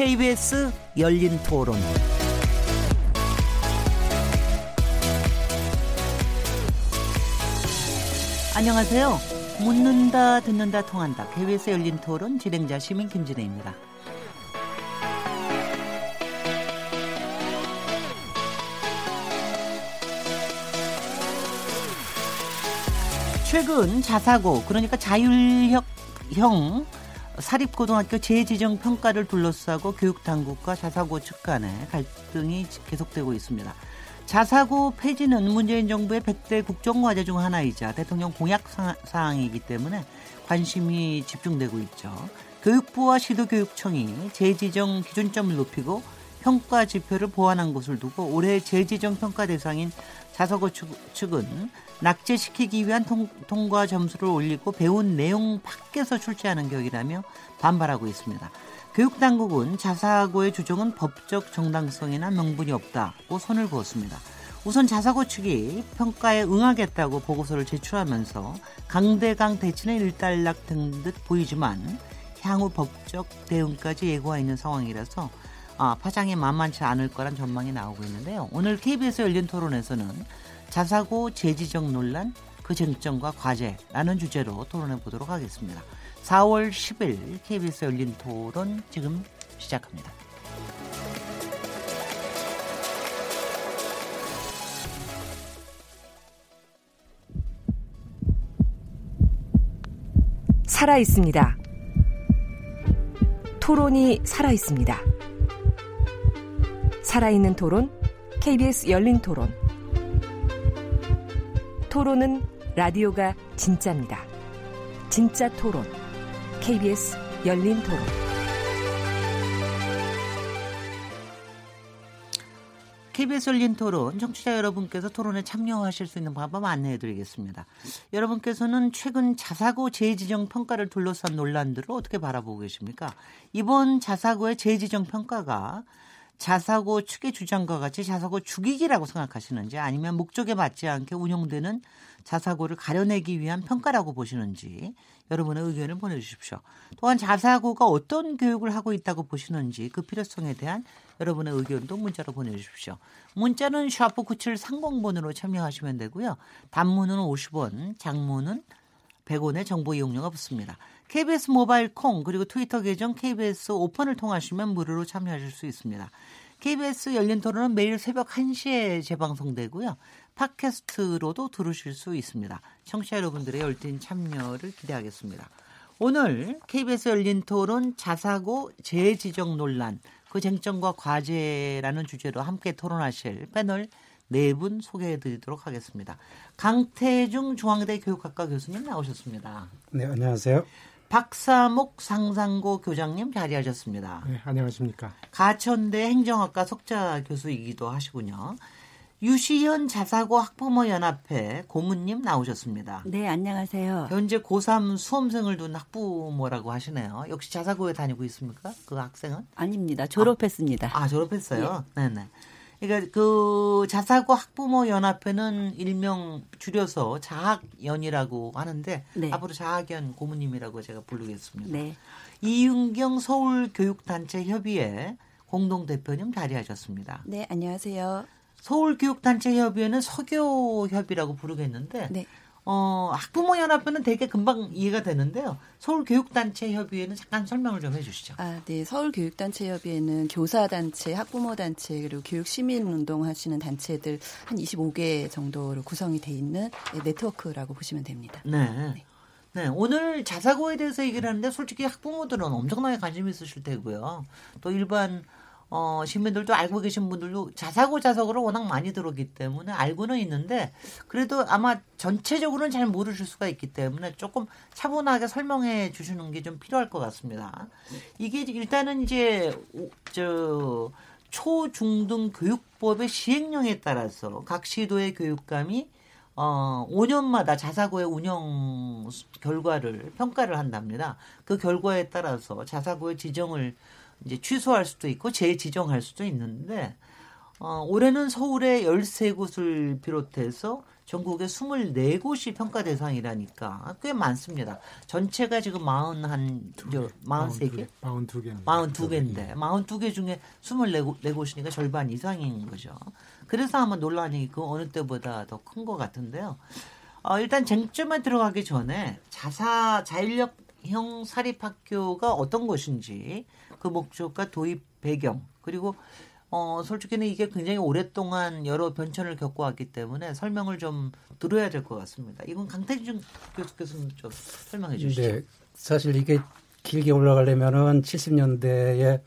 KBS 열린 토론. 안녕하세요. 묻는다, 듣는다, 통한다. KBS 열린 토론 진행자 시민 김진혜입니다. 최근 자사고, 그러니까 자율형 사립고등학교 재지정 평가를 둘러싸고 교육당국과 자사고 측 간의 갈등이 계속되고 있습니다. 자사고 폐지는 문재인 정부의 100대 국정과제 중 하나이자 대통령 공약 사항이기 때문에 관심이 집중되고 있죠. 교육부와 시도교육청이 재지정 기준점을 높이고 평가 지표를 보완한 것을 두고 올해 재지정 평가 대상인 자사고 측은 낙제시키기 위한 통, 통과 점수를 올리고 배운 내용 밖에서 출제하는 격이라며 반발하고 있습니다. 교육당국은 자사고의 주종은 법적 정당성이나 명분이 없다고 손을 그었습니다. 우선 자사고 측이 평가에 응하겠다고 보고서를 제출하면서 강대강 대치는 일단락 등 듯 보이지만 향후 법적 대응까지 예고가 있는 상황이라서 아, 파장이 만만치 않을 거란 전망이 나오고 있는데요. 오늘 KBS 열린 토론에서는 자사고 재지정 논란, 그 쟁점과 과제라는 주제로 토론해 보도록 하겠습니다. 4월 10일 KBS 열린 토론 지금 시작합니다. 살아 있습니다. 토론이 살아 있습니다. 살아있는 토론, KBS 열린 토론. 토론은 라디오가 진짜입니다. 진짜 토론, KBS 열린 토론. KBS 열린 토론, 청취자 여러분께서 토론에 참여하실 수 있는 방법 안내해 드리겠습니다. 여러분께서는 최근 자사고 재지정 평가를 둘러싼 논란들을 어떻게 바라보고 계십니까? 이번 자사고의 재지정 평가가 자사고 축의 주장과 같이 자사고 죽이기라고 생각하시는지 아니면 목적에 맞지 않게 운영되는 자사고를 가려내기 위한 평가라고 보시는지 여러분의 의견을 보내주십시오. 또한 자사고가 어떤 교육을 하고 있다고 보시는지 그 필요성에 대한 여러분의 의견도 문자로 보내주십시오. 문자는 샤프 9730번으로 참여하시면 되고요. 단문은 50원, 장문은 100원의 정보 이용료가 붙습니다. KBS 모바일 콩 그리고 트위터 계정 KBS 오픈을 통하시면 무료로 참여하실 수 있습니다. KBS 열린 토론은 매일 새벽 1시에 재방송되고요. 팟캐스트로도 들으실 수 있습니다. 청취자 여러분들의 열띤 참여를 기대하겠습니다. 오늘 KBS 열린 토론 자사고 재지정 논란 그 쟁점과 과제라는 주제로 함께 토론하실 패널 네 분 소개해 드리도록 하겠습니다. 강태중 중앙대 교육학과 교수님 나오셨습니다. 네, 안녕하세요. 박사목 상상고 교장님 자리하셨습니다. 네, 안녕하십니까. 가천대 행정학과 석자 교수이기도 하시군요. 유시현 자사고 학부모 연합회 고문님 나오셨습니다. 네, 안녕하세요. 현재 고3 수험생을 둔 학부모라고 하시네요. 역시 자사고에 다니고 있습니까? 그 학생은? 아닙니다. 졸업했습니다. 아, 아 졸업했어요? 네, 네. 그러니까 그 자사고 학부모 연합회는 일명 줄여서 자학연이라고 하는데 네. 앞으로 자학연 고모님이라고 제가 부르겠습니다. 네. 이윤경 서울 교육단체 협의회 공동 대표님 자리하셨습니다. 네, 안녕하세요. 서울 교육단체 협의회는 서교협이라고 부르겠는데 네. 어, 학부모 연합회는 되게 금방 이해가 되는데요. 서울 교육단체 협의회는 잠깐 설명을 좀 해주시죠. 아, 네. 서울 교육단체 협의회는 교사 단체, 학부모 단체 그리고 교육 시민 운동 하시는 단체들 한 25개 정도로 구성이 돼 있는 네트워크라고 보시면 됩니다. 네. 네. 네, 오늘 자사고에 대해서 얘기를 하는데 솔직히 학부모들은 엄청나게 관심 있으실 테고요. 또 일반 어, 시민들도 알고 계신 분들도 자사고 자석으로 워낙 많이 들어오기 때문에 알고는 있는데 그래도 아마 전체적으로는 잘 모르실 수가 있기 때문에 조금 차분하게 설명해 주시는 게 좀 필요할 것 같습니다. 이게 일단은 이제 저 초중등 교육법의 시행령에 따라서 각 시도의 교육감이 어, 5년마다 자사고의 운영 결과를 평가를 한답니다. 그 결과에 따라서 자사고의 지정을 이제 취소할 수도 있고 재지정할 수도 있는데 어, 올해는 서울의 13곳을 비롯해서 전국에 24곳이 평가 대상이라니까 꽤 많습니다. 전체가 지금 41, 저, 43개? 42개. 42개인데, 42개 중에 24곳이니까 절반 이상인 거죠. 그래서 아마 논란이 그 어느 때보다 더 큰 것 같은데요. 어, 일단 쟁점에 들어가기 전에 자사, 자율 형 사립학교가 어떤 것인지 그 목적과 도입 배경, 그리고 어, 솔직히는 이게 굉장히 오랫동안 여러 변천을 겪어왔기 때문에 설명을 좀 들어야 될 것 같습니다. 이건 강태준 교수께서는 좀 설명해 주시죠. 네. 사실 이게 길게 올라가려면은 70년대에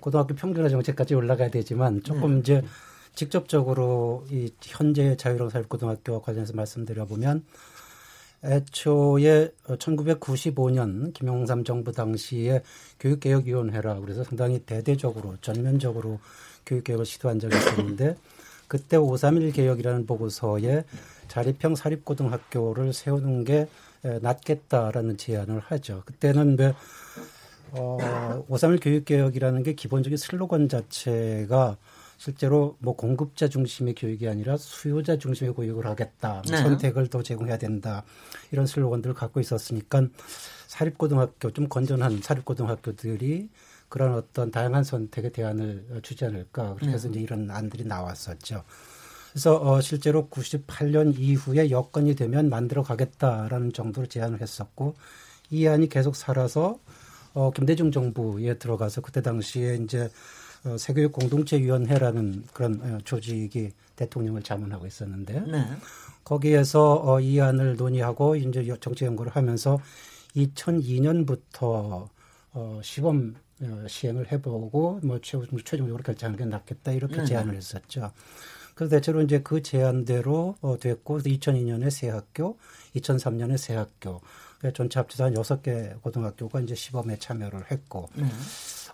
고등학교 평준화 정책까지 올라가야 되지만 조금 네. 이제 직접적으로 이 현재 자유로운 사립고등학교와 관련해서 말씀드려 보면 애초에 1995년 김영삼 정부 당시에 교육개혁위원회라 그래서 상당히 대대적으로 전면적으로 교육개혁을 시도한 적이 있었는데 그때 531 개혁이라는 보고서에 자립형 사립고등학교를 세우는 게 낫겠다라는 제안을 하죠. 그때는 왜 어, 531 교육개혁이라는 게 기본적인 슬로건 자체가 실제로 뭐 공급자 중심의 교육이 아니라 수요자 중심의 교육을 하겠다. 뭐 네. 선택을 더 제공해야 된다. 이런 슬로건들을 갖고 있었으니까 사립고등학교 좀 건전한 사립고등학교들이 그런 어떤 다양한 선택의 대안을 주지 않을까. 그렇게 해서 음. 이제 이런 안들이 나왔었죠. 그래서 어, 실제로 98년 이후에 여건이 되면 만들어 가겠다라는 정도로 제안을 했었고 이 안이 계속 살아서 어, 김대중 정부에 들어가서 그때 당시에 이제 어, 세교육 공동체위원회라는 그런 어, 조직이 대통령을 자문하고 있었는데 네. 거기에서 어, 이 안을 논의하고 이제 정치 연구를 하면서 2002년부터 어, 시범 어, 시행을 해보고 뭐 최종적으로 결정하는 게 낫겠다 이렇게 네. 제안을 했었죠. 그래서 대체로 이제 그 제안대로 어, 됐고 2002년에 새 학교, 2003년에 새 학교, 전체 합쳐서 한 여섯 개 고등학교가 이제 시범에 참여를 했고, 네.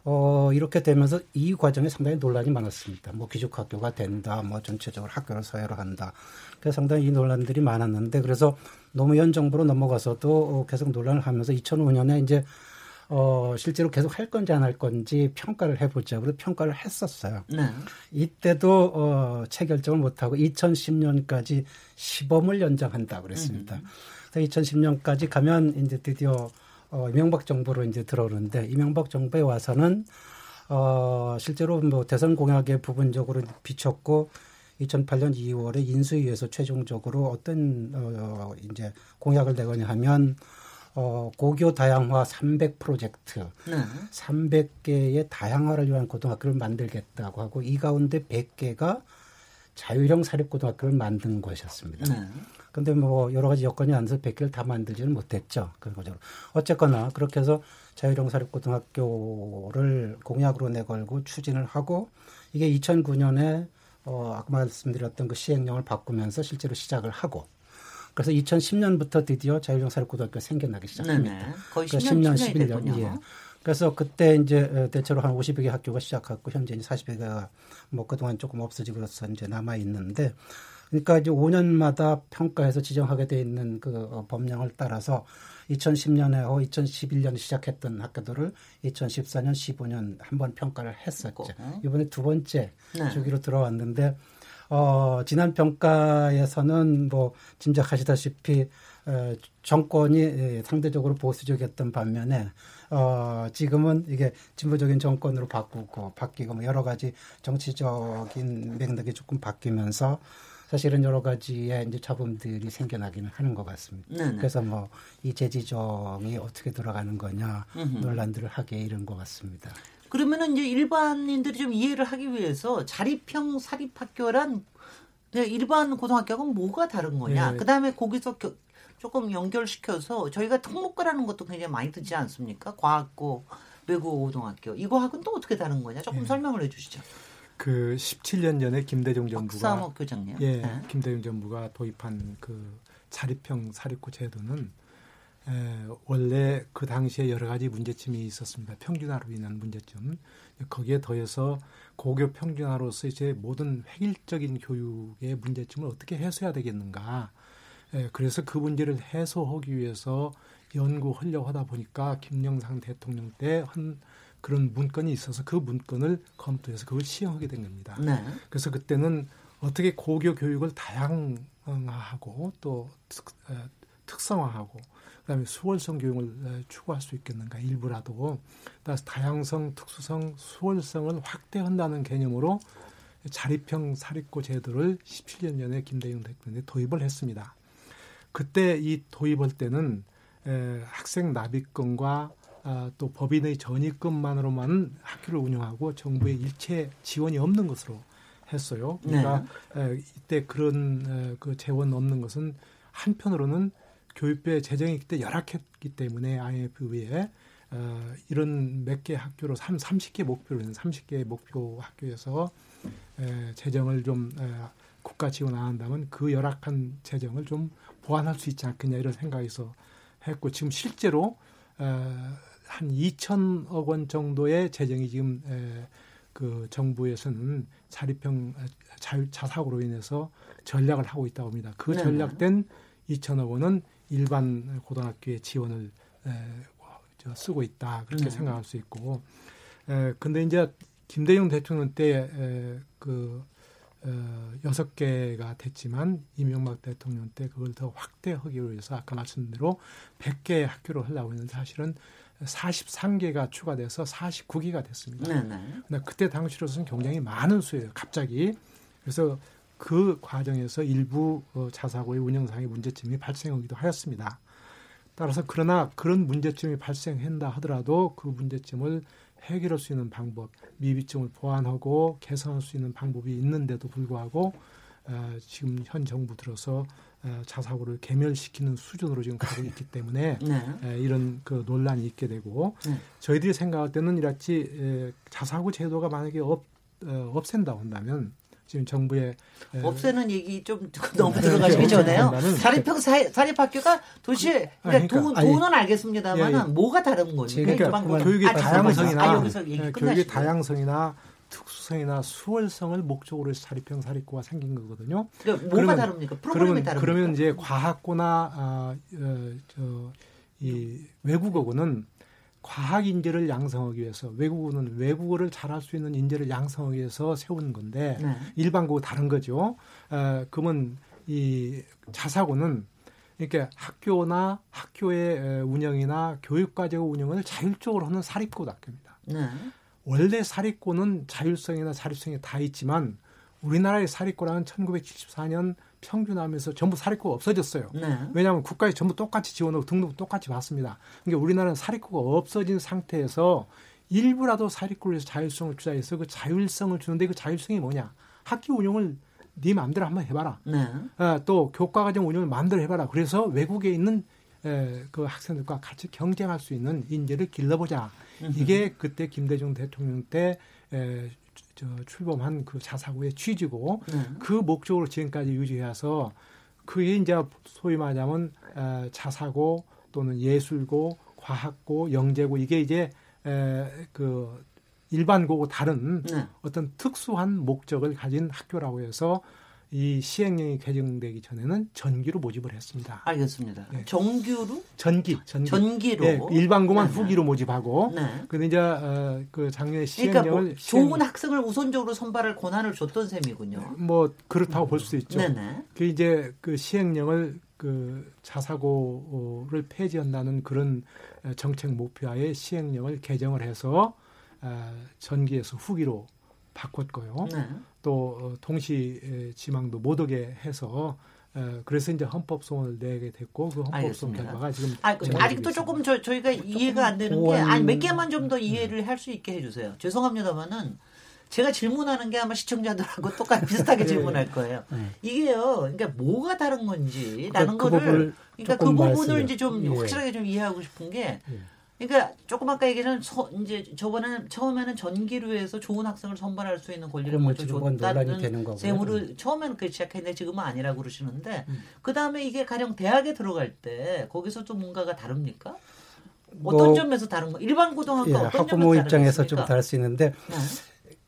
어, 이렇게 되면서 이 과정에 상당히 논란이 많았습니다. 뭐 기숙학교가 된다, 뭐 전체적으로 학교를 서열을 한다. 그래서 상당히 이 논란들이 많았는데 그래서 노무현 정부로 넘어가서도 계속 논란을 하면서 2005년에 이제 어, 실제로 계속 할 건지 안 할 건지 평가를 해보자. 그래서 평가를 했었어요. 네. 이때도 어, 체결정을 못하고 2010년까지 시범을 연장한다 그랬습니다. 음. 그래서 2010년까지 가면 이제 드디어 어, 이명박 정부로 이제 들어오는데 이명박 정부에 와서는 어, 실제로 뭐 대선 공약에 부분적으로 비쳤고 2008년 2월에 인수위에서 최종적으로 어떤 어, 이제 공약을 내거냐 하면 어, 고교 다양화 300 프로젝트, 네. 300개의 다양화를 위한 고등학교를 만들겠다고 하고 이 가운데 100개가 자율형 사립고등학교를 만든 것이었습니다. 네. 근데 뭐 여러 가지 여건이 안 돼서 100개를 다 만들지는 못했죠. 그런 거죠. 어쨌거나 그렇게 해서 자율형 사립고등학교를 공약으로 내걸고 추진을 하고 이게 2009년에 어, 아까 말씀드렸던 그 시행령을 바꾸면서 실제로 시작을 하고 그래서 2010년부터 드디어 자율형 사립고등학교가 생겨나기 시작합니다. 네네. 거의 10년, 10년 11년. 예. 그래서 그때 이제 대체로 한 50여 개 학교가 시작하고 현재 이제 40여 개가 뭐 그동안 조금 없어지고 그래서 이제 남아 있는데 그러니까 이제 5년마다 평가해서 지정하게 돼 있는 그 어, 법령을 따라서 2010년에 어 2011년에 시작했던 학교들을 2014년, 15년 한 번 평가를 했었죠. 이번에 두 번째 네. 주기로 들어왔는데 어, 지난 평가에서는 뭐 짐작하시다시피 어, 정권이 예, 상대적으로 보수적이었던 반면에 어, 지금은 이게 진보적인 정권으로 바꾸고 바뀌고 뭐 여러 가지 정치적인 맥락이 조금 바뀌면서 사실은 여러 가지의 이제 잡음들이 생겨나기는 하는 것 같습니다. 네네. 그래서 뭐 이 재지정이 어떻게 돌아가는 거냐 음흠. 논란들을 하게 이런 것 같습니다. 그러면은 이제 일반인들이 좀 이해를 하기 위해서 자립형 사립학교란 일반 고등학교하고는 뭐가 다른 거냐. 네. 그 다음에 거기서 겨, 조금 연결시켜서 저희가 특목고라는 것도 굉장히 많이 듣지 않습니까? 과학고, 외국어 고등학교. 이거하고는 또 어떻게 다른 거냐. 조금 네. 설명을 해 주시죠. 그 17년 전에 김대중 정부가 박사 교장님. 예, 네. 김대중 정부가 도입한 그 자립형 사립고 제도는 에, 원래 그 당시에 여러 가지 문제점이 있었습니다. 평준화로 인한 문제점. 거기에 더해서 고교 평준화로서 이제 모든 획일적인 교육의 문제점을 어떻게 해소해야 되겠는가. 에, 그래서 그 문제를 해소하기 위해서 연구 하려고 하다 보니까 김영상 대통령 때 한 그런 문건이 있어서 그 문건을 검토해서 그걸 시행하게 된 겁니다. 네. 그래서 그때는 어떻게 고교 교육을 다양화하고 또 특, 어, 특성화하고 그다음에 수월성 교육을 어, 추구할 수 있겠는가 일부라도 따라서 다양성, 특수성, 수월성을 확대한다는 개념으로 자립형 사립고 제도를 17년 전에 김대중 대통령이 도입을 했습니다. 그때 이 도입할 때는 에, 학생 납입금과 아, 또 법인의 전입금만으로만 학교를 운영하고 정부의 일체 지원이 없는 것으로 했어요. 그러니까 에, 이때 그런 에, 그 재원 없는 것은 한편으로는 교육부의 재정이 그때 열악했기 때문에 IMF 에 어, 이런 몇 개 학교로 3, 30개 목표로 있는 30개 목표 학교에서 에, 재정을 좀 에, 국가 지원 안 한다면 그 열악한 재정을 좀 보완할 수 있지 않겠냐 이런 생각에서 했고 지금 실제로 어, 한 2천억 원 정도의 재정이 지금 에, 그 정부에서는 자립형 자, 자사고로 인해서 전략을 하고 있다고 합니다. 그 네. 전략된 2천억 원은 일반 고등학교에 지원을 에, 저, 쓰고 있다 그렇게 네. 생각할 수 있고 에, 근데 이제 김대중 대통령 때그 어, 여섯 개가 됐지만 이명박 대통령 때 그걸 더 확대하기 위해서 아까 말씀드린 대로 100개의 학교를 하려고 했는데 사실은 43개가 추가돼서 49개가 됐습니다. 네, 네. 근데 그때 당시로서는 굉장히 많은 수예요. 갑자기. 그래서 그 과정에서 일부 어, 자사고의 운영상의 문제점이 발생하기도 하였습니다. 따라서 그러나 그런 문제점이 발생한다 하더라도 그 문제점을 해결할 수 있는 방법, 미비점을 보완하고 개선할 수 있는 방법이 있는데도 불구하고 어, 지금 현 정부 들어서 어, 자사고를 개멸시키는 수준으로 지금 가고 있기 때문에 네. 에, 이런 그 논란이 있게 되고 네. 저희들이 생각할 때는 이렇지 에, 자사고 제도가 만약에 없, 어, 없앤다고 한다면 지금 정부의 에, 없애는 얘기 좀 너무 들어가시기 전에요. 사립형 사- 사립학교가 도시에 그러니까, 그러니까, 돈, 돈은 알겠습니다만 예, 예. 뭐가 다른 거니? 지금 그러니까 방금- 교육의 아, 잠깐만요. 다양성이나 아, 여기서 얘기 예, 교육의. 다양성이나 특수성이나 수월성을 목적으로 해서 사립형 사립고가 생긴 거거든요. 그러니까 뭐가 그러면- 다릅니까? 프로그램이 그러면 다릅니까? 그러면 이제 과학고나 아, 어, 저, 이 외국어고는 과학 인재를 양성하기 위해서 외국어는 외국어를 잘할 수 있는 인재를 양성하기 위해서 세운 건데 네. 일반고 다른 거죠. 어, 그러면 이 자사고는 이렇게 학교나 학교의 에, 운영이나 교육과정 운영을 자율적으로 하는 사립고등학교입니다. 네. 원래 사립고는 자율성이나 자립성이 다 있지만 우리나라의 사립고라는 1974년 평균하면서 전부 사립고가 없어졌어요. 네. 왜냐하면 국가에 전부 똑같이 지원하고 등록도 똑같이 받습니다. 그러니까 우리나라는 사립고가 없어진 상태에서 일부라도 사립고를 해서 자율성을 투자해서 그 자율성을 주는데 그 자율성이 뭐냐? 학교 운영을 네 마음대로 한번 해봐라. 네. 아, 또 교과과정 운영을 마음대로 해봐라. 그래서 외국에 있는 에, 그 학생들과 같이 경쟁할 수 있는 인재를 길러보자. 이게 그때 김대중 대통령 때 에, 저, 출범한 그 자사고의 취지고 네. 그 목적으로 지금까지 유지해서 그게 이제 소위 말하자면 에, 자사고 또는 예술고, 과학고, 영재고 이게 이제 에, 그 일반고고 다른 네. 어떤 특수한 목적을 가진 학교라고 해서 이 시행령이 개정되기 전에는 전기로 모집을 했습니다. 알겠습니다. 네. 정규로 전기, 전기. 전기로 예, 일반고만 네, 네. 후기로 모집하고 네. 근데 이제 어, 그 작년에 그러니까 시행령을 뭐 시행- 좋은 학생을 우선적으로 선발할 권한을 줬던 셈이군요. 뭐 그렇다고 볼수 있죠. 네네. 그 이제 그 시행령을 그 자사고를 폐지한다는 그런 어, 정책 목표하에 시행령을 개정을 해서 어, 전기에서 후기로 바꿨고요. 네. 또 어, 동시 에, 지망도 못 오게 해서 어, 그래서 이제 헌법 소원을 내게 됐고 그 헌법 소원. 결과가 지금 아, 그 아직도. 조금 저, 저희가 이해가 안 되는 게 아니 몇 개만 좀 더 이해를 할수 있게 해주세요. 죄송합니다만은 제가 질문하는 게 아마 시청자들하고 똑같이 비슷하게 네. 질문할 거예요. 네. 이게요, 그러니까 뭐가 다른 건지라는 그 거를 부분을 그러니까 그 조금 부분을 말씀을- 이제 좀 예. 확실하게 좀 이해하고 싶은 게 예. 그러니까 조금 아까 얘기는 서, 이제 저번에는 처음에는 전기로 해서 좋은 학생을 선발할 수 있는 권리를 뭐 먼저 되는 줬다는. 셈으로 처음에는 그렇게 시작했는데 지금은 아니라고 그러시는데 음. 그 다음에 이게 가령 대학에 들어갈 때 거기서 좀 뭔가가 다릅니까? 뭐, 어떤 점에서 다른 거? 일반 고등학교 예, 어떤 학부모 입장에서 좀? 다를 수 있는데 네.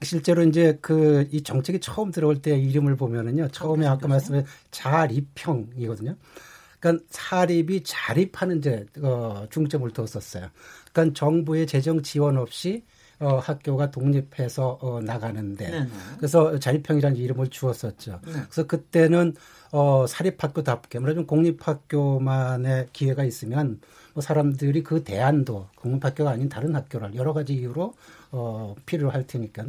실제로 이제 그 이 정책이 처음 들어올 때 이름을 보면은요. 처음에 아까 말씀한 자립형이거든요. 그러니까 사립이 자립하는 데 어, 중점을 뒀었어요. 그러니까 정부의 재정 지원 없이 어, 학교가 독립해서 어, 나가는데 네네. 그래서 자립형이라는 이름을 주었었죠. 네. 그래서 그때는 어, 사립학교답게 말하자면 공립학교만의 기회가 있으면 뭐 사람들이 그 대안도 공립학교가 아닌 다른 학교를 여러 가지 이유로 어, 필요할 테니까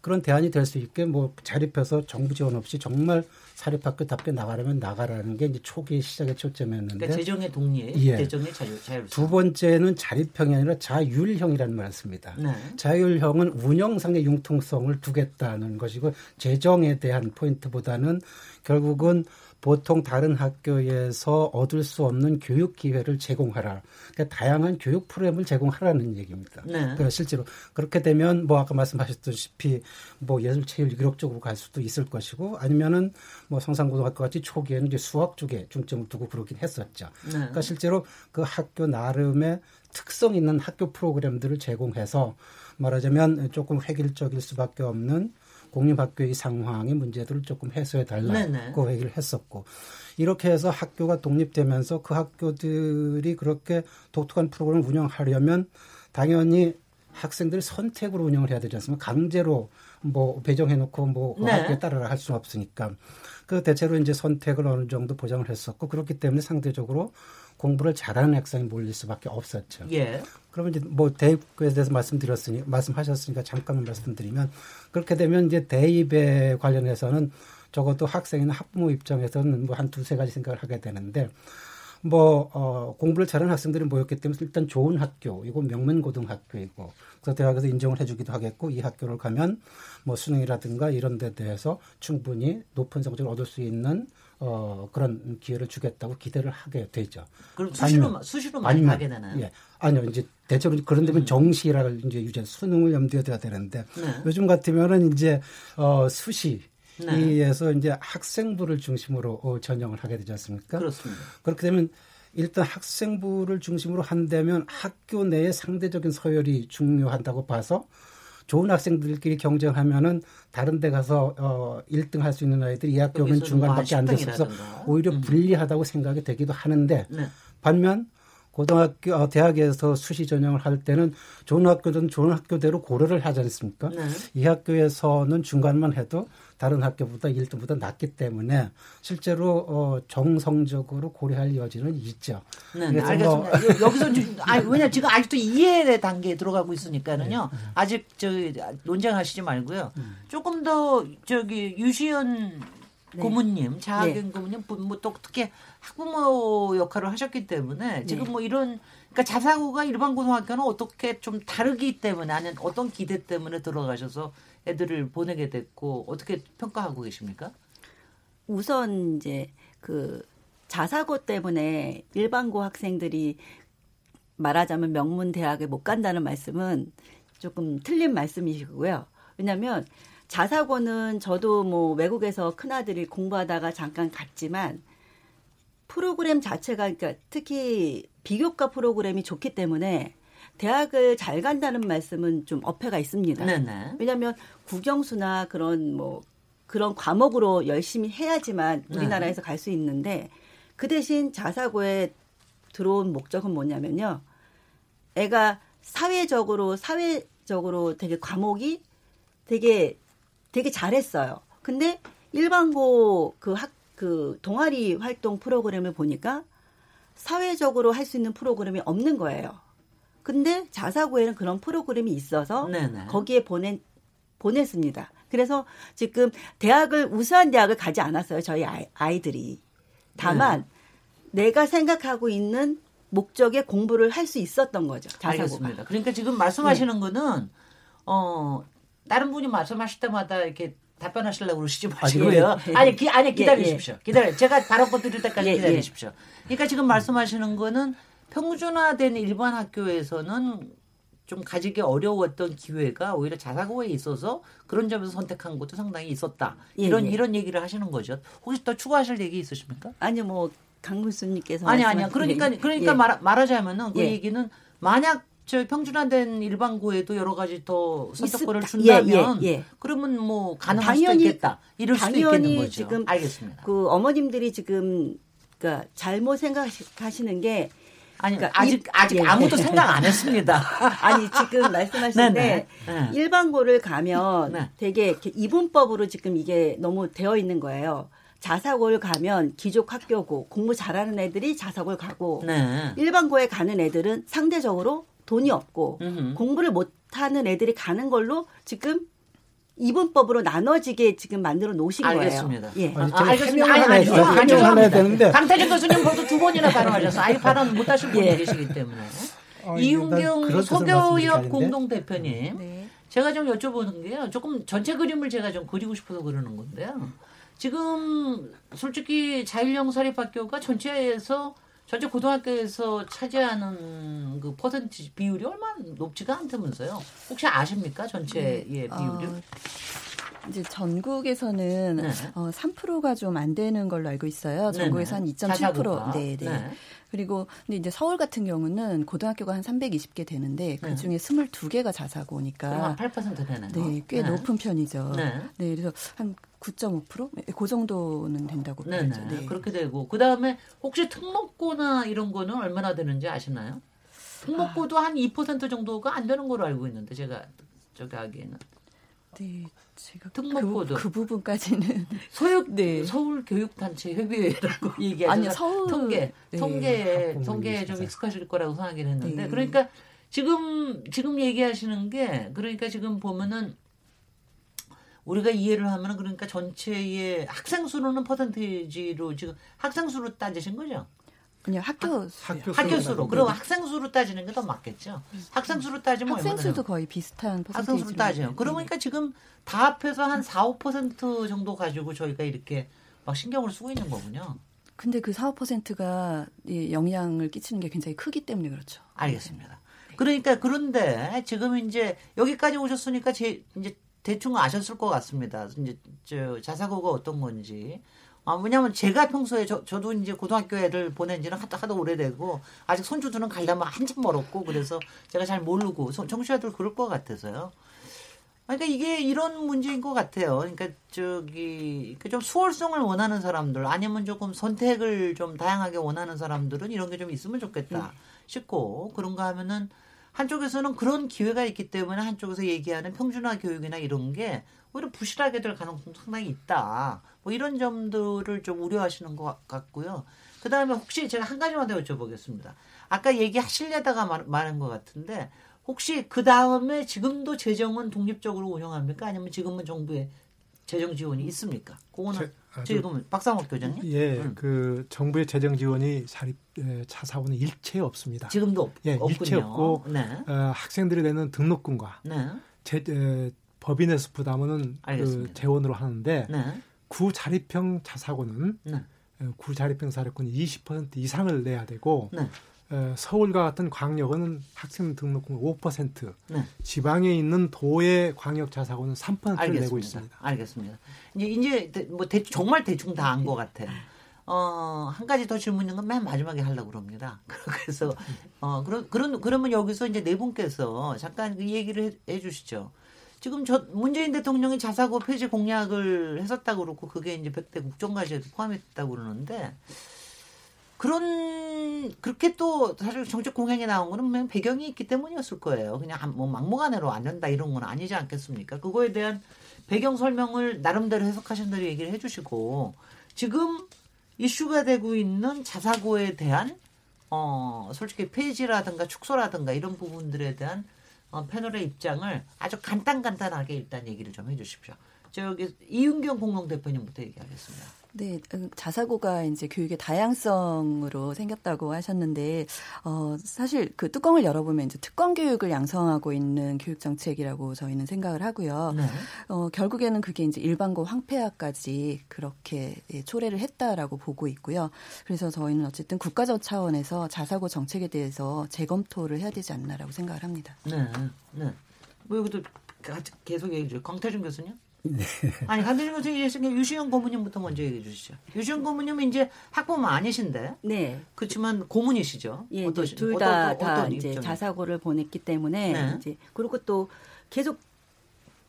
그런 대안이 될 수 있게 뭐 자립해서 정부 지원 없이 정말 사립학교답게 나가려면 나가라는 게 이제 초기 시작의 초점이었는데 그러니까 재정의 독립, 예. 재정의 자유, 자율성. 두 번째는 자립형이 아니라 자율형이라는 말을 씁니다. 네. 자율형은 운영상의 융통성을 두겠다는 것이고 재정에 대한 포인트보다는 결국은 보통 다른 학교에서 얻을 수 없는 교육 기회를 제공하라. 그러니까 다양한 교육 프로그램을 제공하라는 얘기입니다. 네. 그러니까 실제로 그렇게 되면 뭐 아까 말씀하셨다시피 뭐 예술 체육 이력 쪽으로 갈 수도 있을 것이고 아니면은 뭐 성산고등학교 같이 초기에는 이제 수학 쪽에 중점을 두고 그러긴 했었죠. 네. 그러니까 실제로 그 학교 나름의 특성 있는 학교 프로그램들을 제공해서 말하자면 조금 획일적일 수밖에 없는 공립학교의 상황의 문제들을 조금 해소해. 달라고 얘기를 했었고 이렇게 해서 학교가 독립되면서 그 학교들이 그렇게 독특한 프로그램을 운영하려면 당연히 학생들 선택으로 운영을 해야 되지 않습니까? 강제로 뭐 배정해놓고 뭐그 네. 학교에 따르라 할 수는 없으니까 그 대체로 이제 선택을 어느 정도 보장을 했었고 그렇기 때문에 상대적으로 공부를 잘하는 학생이 몰릴 수밖에 없었죠. 예. 그러면 이제 뭐 대입에 대해서 말씀드렸으니 말씀하셨으니까 잠깐만 말씀드리면 그렇게 되면 이제 대입에 관련해서는 적어도 학생이나 학부모 입장에서는 뭐 한 두세 가지 생각을 하게 되는데 뭐 어, 공부를 잘하는 학생들이 모였기 때문에 일단 좋은 학교 이거 명문 고등학교이고 그래서 대학에서 인정을 해주기도 하겠고 이 학교를 가면 뭐 수능이라든가 이런 데 대해서 충분히 높은 성적을 얻을 수 있는 어, 그런 기회를 주겠다고 기대를 하게 되죠. 그럼 수시로 아니면- 수시로 많이 아니면- 가게 되나요? 음. 예. 아니요. 이제 대체로 그런 데면 정시라를 이제 유전 수능을 염두에 둬야 되는데 네. 요즘 같으면은 이제 어 수시 네. 이에서 이제 학생부를 중심으로 어, 전형을 하게 되지 않습니까? 그렇습니다. 그렇게 되면 일단 학생부를 중심으로 한다면 학교 내에 상대적인 서열이 중요하다고 봐서 좋은 학생들끼리 경쟁하면은 다른 데 가서 어 1등 할 수 있는 아이들이 이 학교 오면 거기서는 중간밖에 안뭐 10등이라든가. 오히려 음. 불리하다고 생각이 되기도 하는데 네. 반면 고등학교, 어, 대학에서 수시 전형을 할 때는 좋은 학교든 좋은 학교대로 고려를 하지 않습니까? 네. 이 학교에서는 중간만 해도 다른 학교보다 1등보다 낮기 때문에 실제로 어, 정성적으로 고려할 여지는 있죠. 네, 네, 그래서 알겠습니다. 뭐- 여- 여기서 지금 아니 왜냐 지금 아직도 이해의 단계에 들어가고 있으니까는요. 아직 저 논쟁하시지 말고요. 조금 더 저기 유시연 고모님, 자학연 고모님 뭐또 특히 학부모 역할을 하셨기 때문에 지금 뭐 이런 그러니까 자사고가 일반 고등학교는 어떻게 좀 다르기 때문에 아니면 어떤 기대 때문에 들어가셔서 애들을 보내게 됐고 어떻게 평가하고 계십니까? 우선 이제 그 자사고 때문에 일반고 학생들이 말하자면 명문 대학에 못 간다는 말씀은 조금 틀린 말씀이시고요. 왜냐하면 자사고는 저도 뭐 외국에서 큰 아들이 공부하다가 잠깐 갔지만 프로그램 자체가 그러니까 특히 비교과 프로그램이 좋기 때문에 대학을 잘 간다는 말씀은 좀 어폐가 있습니다. 네네. 왜냐하면 국영수나 그런 뭐 그런 과목으로 열심히 해야지만 네. 우리나라에서 갈 수 있는데 그 대신 자사고에 들어온 목적은 뭐냐면요. 애가 사회적으로 사회적으로 되게 과목이 되게 되게 잘했어요. 근데 일반고 그 학 그 동아리 활동 프로그램을 보니까 사회적으로 할 수 있는 프로그램이 없는 거예요. 근데 자사고에는 그런 프로그램이 있어서 네네. 거기에 보낸 보냈습니다. 그래서 지금 대학을 우수한 대학을 가지 않았어요. 저희 아이, 아이들이. 다만 네. 내가 생각하고 있는 목적의 공부를 할 수 있었던 거죠. 자사고가. 알겠습니다. 그러니까 지금 말씀하시는 거는 어 다른 분이 말씀하실 때마다 이렇게 답변하시려고 그러시지 마시고요. 예, 예. 아니, 기, 아니 예, 기다리십시오. 기다려. 제가 발언권 드릴 때까지 예, 예. 기다리십시오. 그러니까 지금 말씀하시는 거는 평준화된 일반 학교에서는 좀 가지기 어려웠던 기회가 오히려 자사고에 있어서 그런 점에서 선택한 것도 상당히 있었다. 예, 이런 예. 이런 얘기를 하시는 거죠. 혹시 더 추가하실 얘기 있으십니까? 아니 뭐 강물수님께서 아니. 말씀하신- 그러니까 예, 그러니까 예. 말, 말하자면은 그 예. 얘기는 만약 저 평준화된 일반고에도 여러 가지 더 선택권을 있- 준다면 예, 예, 예. 그러면 뭐 가능할 수도 당연히- 있겠다. 이럴 수도 당연히 있겠는 거죠. 지금 알겠습니다. 그 어머님들이 지금 그러니까 잘못 생각하시는 게 아니 그러니까 아직 이- 아직 예. 아무도 생각 안 했습니다. 아니 지금 말씀하신 네네. 데 네. 일반고를 가면 네. 되게 이렇게 이분법으로 지금 이게 너무 되어 있는 거예요. 자사고를 가면 기족 학교고 공부 잘하는 애들이 자사고를 가고 네. 일반고에 가는 애들은 상대적으로 돈이 없고 음흠. 공부를 못하는 애들이 가는 걸로 지금 이분법으로 나눠지게 지금 만들어 놓으신 알겠습니다. 거예요. 예. 아니, 아, 알겠습니다. 아니, 아니, 해줘야- 아, 해명을 하나 되는데. 강태진 교수님 벌써 두 번이나 발언하셔서 아예 발언 못 하실 분이 예. 계시기 때문에. 어, 이윤경 소교협. 공동 대표님, 네. 제가 좀 여쭤보는 게요. 조금 전체 그림을 제가 좀 그리고 싶어서 그러는 건데요. 지금 솔직히 자율형 사립학교가 전체에서 전체 고등학교에서 차지하는 그 퍼센트 비율이 얼마나 높지가 않다면서요. 혹시 아십니까 전체의 비율이? 어, 이제 전국에서는 네. 어, 3%가 좀 안 되는 걸로 알고 있어요. 전국에서 한 2.7%. 자사고가. 네, 네. 네. 그리고 근데 이제 서울 같은 경우는 고등학교가 한 320개 되는데 그 중에 22개가 자사고니까 그럼 한8% 되네요. 네, 꽤 높은 편이죠. 네. 네. 그래서 한 9.5%? 네, 그 정도는 된다고 네네. 봐야죠. 네. 그렇게 되고 그 다음에 혹시 특목고나 이런 거는 얼마나 되는지 아시나요? 특목고도 한2% 정도가 안 되는 걸로 알고 있는데 제가 저기 하기에는 네, 제가 특목고도. 그, 그 부분까지는 소육 네. 서울 교육단체 협의회라고 얘기하죠. 아니요, 서울- 통계 네. 통계에 학부모 통계에 좀. 익숙하실 거라고 생각을 했는데 네. 그러니까 지금 지금 얘기하시는 게 그러니까 지금 보면은 우리가 이해를 하면은 그러니까 전체의 학생 수로는 퍼센테이지로 지금 학생 수로 따지신 거죠? 그냥 학교 학교 학교 수로. 그럼 학생 수로 따지는 게 더 맞겠죠. 학생 수로 따지면 학생 얼마나 수도? 거의 비슷한 학생 수로 따져요. 네, 그러니까 지금 다 합해서 한 4, 5% 정도 가지고 저희가 이렇게 막 신경을 쓰고 있는 거군요. 근데 그 4, 5%가 영향을 끼치는 게 굉장히 크기 때문에 그렇죠. 알겠습니다. 그러니까 그런데 지금 이제 여기까지 오셨으니까 제 이제 대충 아셨을 것 같습니다. 이제 저 자사고가 어떤 건지. 아, 왜냐면 제가 평소에 저, 저도 이제 고등학교 애들 보낸 지는 하도, 하도 오래되고 아직 손주들은 가려면 한참 멀었고 그래서 제가 잘 모르고 소- 청취자들 그럴 것 같아서요. 그러니까 이게 이런 문제인 것 같아요. 그러니까 저기 그좀 수월성을 원하는 사람들 아니면 조금 선택을 좀 다양하게 원하는 사람들은 이런 게 좀 있으면 좋겠다 싶고 그런가 하면은 한쪽에서는 그런 기회가 있기 때문에 한쪽에서 얘기하는 평준화 교육이나 이런 게 오히려 부실하게 될 가능성도 상당히 있다. 뭐 이런 점들을 좀 우려하시는 것 같고요. 그 다음에 혹시 제가 한 가지만 더 여쭤보겠습니다. 아까 얘기하시려다가 말, 말한 것 같은데 혹시 그 다음에 지금도 재정은 독립적으로 운영합니까? 아니면 지금은 정부의 재정 지원이 있습니까? 그거는 제- 지금 박상욱 교장님 예, 음. 그 정부의 재정 지원이 사립 에, 차사고는 일체 없습니다. 지금도 없, 예, 없군요. 일체 없고 네, 어, 학생들이 내는 등록금과 네, 제, 에, 법인에서 부담은 그. 재원으로 하는데 네, 구자립형 차사고는 네, 어, 구자립형 사립고는 20% 이상을 내야 되고 네, 어, 서울과 같은 광역은 학생 등록금 5%, 네. 지방에 있는 도의 광역 자사고는 3%를 알겠습니다. 내고 있습니다. 알겠습니다. 이제 이제 대- 뭐 대, 정말 대충 다 안 것 같아요. 어, 한 가지 더 질문 있는 건 맨 마지막에 하려고 그럽니다. 그래서 어, 그런 그런 그러면 여기서 이제 네 분께서 잠깐 그 얘기를 해, 해 주시죠. 지금 저 문재인 대통령이 자사고 폐지 공약을 했었다고 그렇고 그게 이제 100대 국정과제에도 포함했다고 그러는데 그런 그렇게 또 사실 정책 공약이 나온 거는 분명 배경이 있기 때문이었을 거예요. 그냥 한- 뭐 막무가내로 안 된다 이런 건 아니지 않겠습니까? 그거에 대한 배경 설명을 나름대로 해석하신 대로 얘기를 해주시고 지금 이슈가 되고 있는 자사고에 대한 어 솔직히 폐지라든가 축소라든가 이런 부분들에 대한 어, 패널의 입장을 아주 간단간단하게 일단 얘기를 좀 해주십시오. 저기 이윤경 공동대표님부터 얘기하겠습니다. 네, 음, 자사고가 이제 교육의 다양성으로 생겼다고 하셨는데, 어, 사실 그 뚜껑을 열어보면 이제 특권 교육을 양성하고 있는 교육 정책이라고 저희는 생각을 하고요. 네. 어, 결국에는 그게 이제 일반고 황폐화까지 그렇게 예, 초래를 했다라고 보고 있고요. 그래서 저희는 어쨌든 국가적 차원에서 자사고 정책에 대해서 재검토를 해야 되지 않나라고 생각을 합니다. 네, 네. 뭐 여기도 계속 얘기해 주죠. 강태준 교수님? 아니 강태준 교수님 얘기했으니까 유시영 고문님부터 먼저 얘기해 주시죠. 유시영 고문님은 이제 학부모 아니신데 네. 그렇지만 고문이시죠. 예, 어떠시- 둘다 어떤- 다 어떤 이제? 자사고를 보냈기 때문에 네. 이제 그리고 또 계속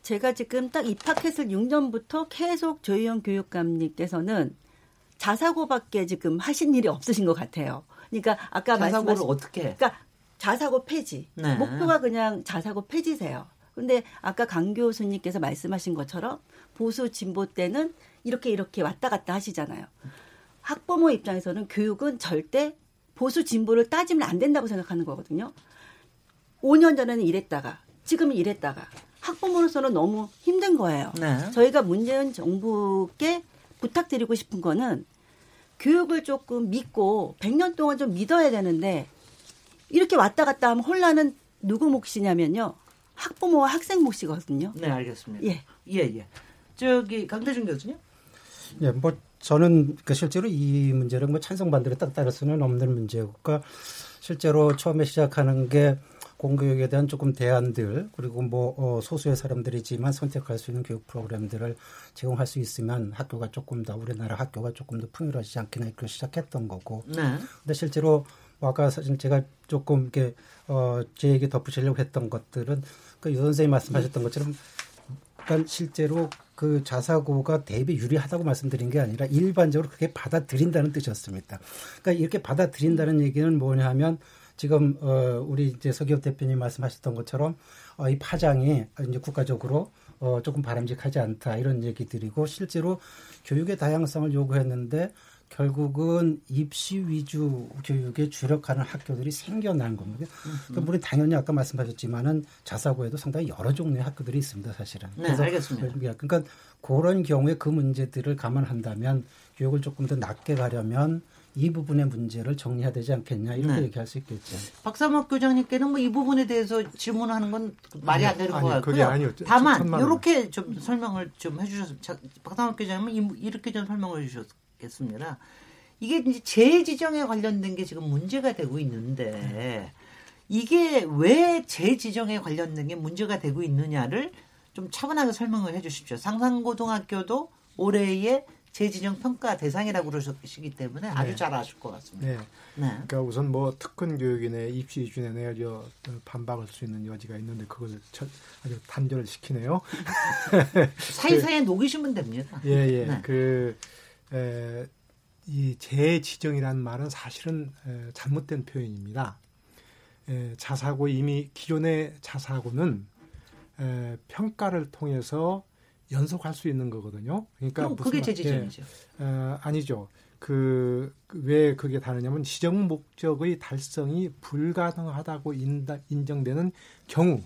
제가 지금 딱 입학했을 6년부터 계속 조희영 교육감님께서는 자사고밖에 지금 하신 일이 없으신 것 같아요. 그러니까 아까 자사고를 말씀하신 어떻게? 그러니까 자사고 폐지. 네. 목표가 그냥 자사고 폐지세요. 근데 아까 강 교수님께서 말씀하신 것처럼 보수 진보 때는 이렇게 이렇게 왔다 갔다 하시잖아요. 학부모 입장에서는 교육은 절대 보수 진보를 따지면 안 된다고 생각하는 거거든요. 5년 전에는 이랬다가 지금은 이랬다가 학부모로서는 너무 힘든 거예요. 네. 저희가 문재인 정부께 부탁드리고 싶은 거는 교육을 조금 믿고 100년 동안 좀 믿어야 되는데 이렇게 왔다 갔다 하면 혼란은 누구 몫이냐면요. 학부모와 학생 몫이거든요. 네, 알겠습니다. 예. 예, 예. 저기 강대중 교수님? 예, 뭐 저는 그 실제로 이 문제를 뭐 찬성 반대를 딱 따를 수는 없는 문제고, 그러니까 실제로 처음에 시작하는 게 공교육에 대한 조금 대안들 그리고 뭐 어, 소수의 사람들이지만 선택할 수 있는 교육 프로그램들을 제공할 수 있으면 학교가 조금 더 우리나라 학교가 조금 더 풍요로워지지 않겠나 이렇게 시작했던 거고. 네. 근데 실제로 뭐 아까 사실 제가 조금 이렇게 어, 제 얘기 덧붙이려고 했던 것들은 그 유 선생님 말씀하셨던 것처럼 그러니까 실제로 그 자사고가 대비 유리하다고 말씀드린 게 아니라 일반적으로 그렇게 받아들인다는 뜻이었습니다. 그러니까 이렇게 받아들인다는 얘기는 뭐냐 하면 지금 어 우리 이제 서기업 대표님 말씀하셨던 것처럼 어, 이 파장이 이제 국가적으로 어 조금 바람직하지 않다 이런 얘기들이고 실제로 교육의 다양성을 요구했는데 결국은 입시 위주 교육에 주력하는 학교들이 생겨난 겁니다. 그러니까 우리 당연히 아까 말씀하셨지만은 자사고에도 상당히 여러 종류의 학교들이 있습니다, 사실은. 네, 알겠습니다. 그러니까 그런 경우에 그 문제들을 감안한다면 교육을 조금 더 낮게 가려면 이 부분의 문제를 정리해야 되지 않겠냐 이렇게 네. 얘기할 수 있겠죠. 박사목 교장님께는 뭐 이 부분에 대해서 질문하는 건 말이 안 되는 아니, 것 같고요. 저- 다만. 이렇게 좀 설명을 좀 해주셨. 자, 박사목 교장님은 이- 이렇게 좀 설명을 해주셨 겠습니다. 이게 이제 재지정에 관련된 게 지금 문제가 되고 있는데 이게 왜 재지정에 관련된 게 문제가 되고 있느냐를 좀 차분하게 설명을 해주십시오. 상산고등학교도 올해의 재지정 평가 대상이라고 그러시기 때문에 아주 네. 잘 아실 것 같습니다. 네. 네. 그러니까 우선 뭐 특권 교육이네 입시 내가 저 반박할 수 있는 여지가 있는데 그걸 첫- 아주 단절을 시키네요. 사이사이에 녹이시면 됩니다. 예, 예. 네. 그, 에, 이 재지정이라는 말은 사실은 에, 잘못된 표현입니다. 에, 자사고 이미 기존의 자사고는 에, 평가를 통해서 연속할 수 있는 거거든요. 그러니까 그럼 그게 무슨 말- 재지정이죠. 예, 어, 아니죠. 그 왜 그게 다르냐면 지정 목적의 달성이 불가능하다고 인다, 인정되는 경우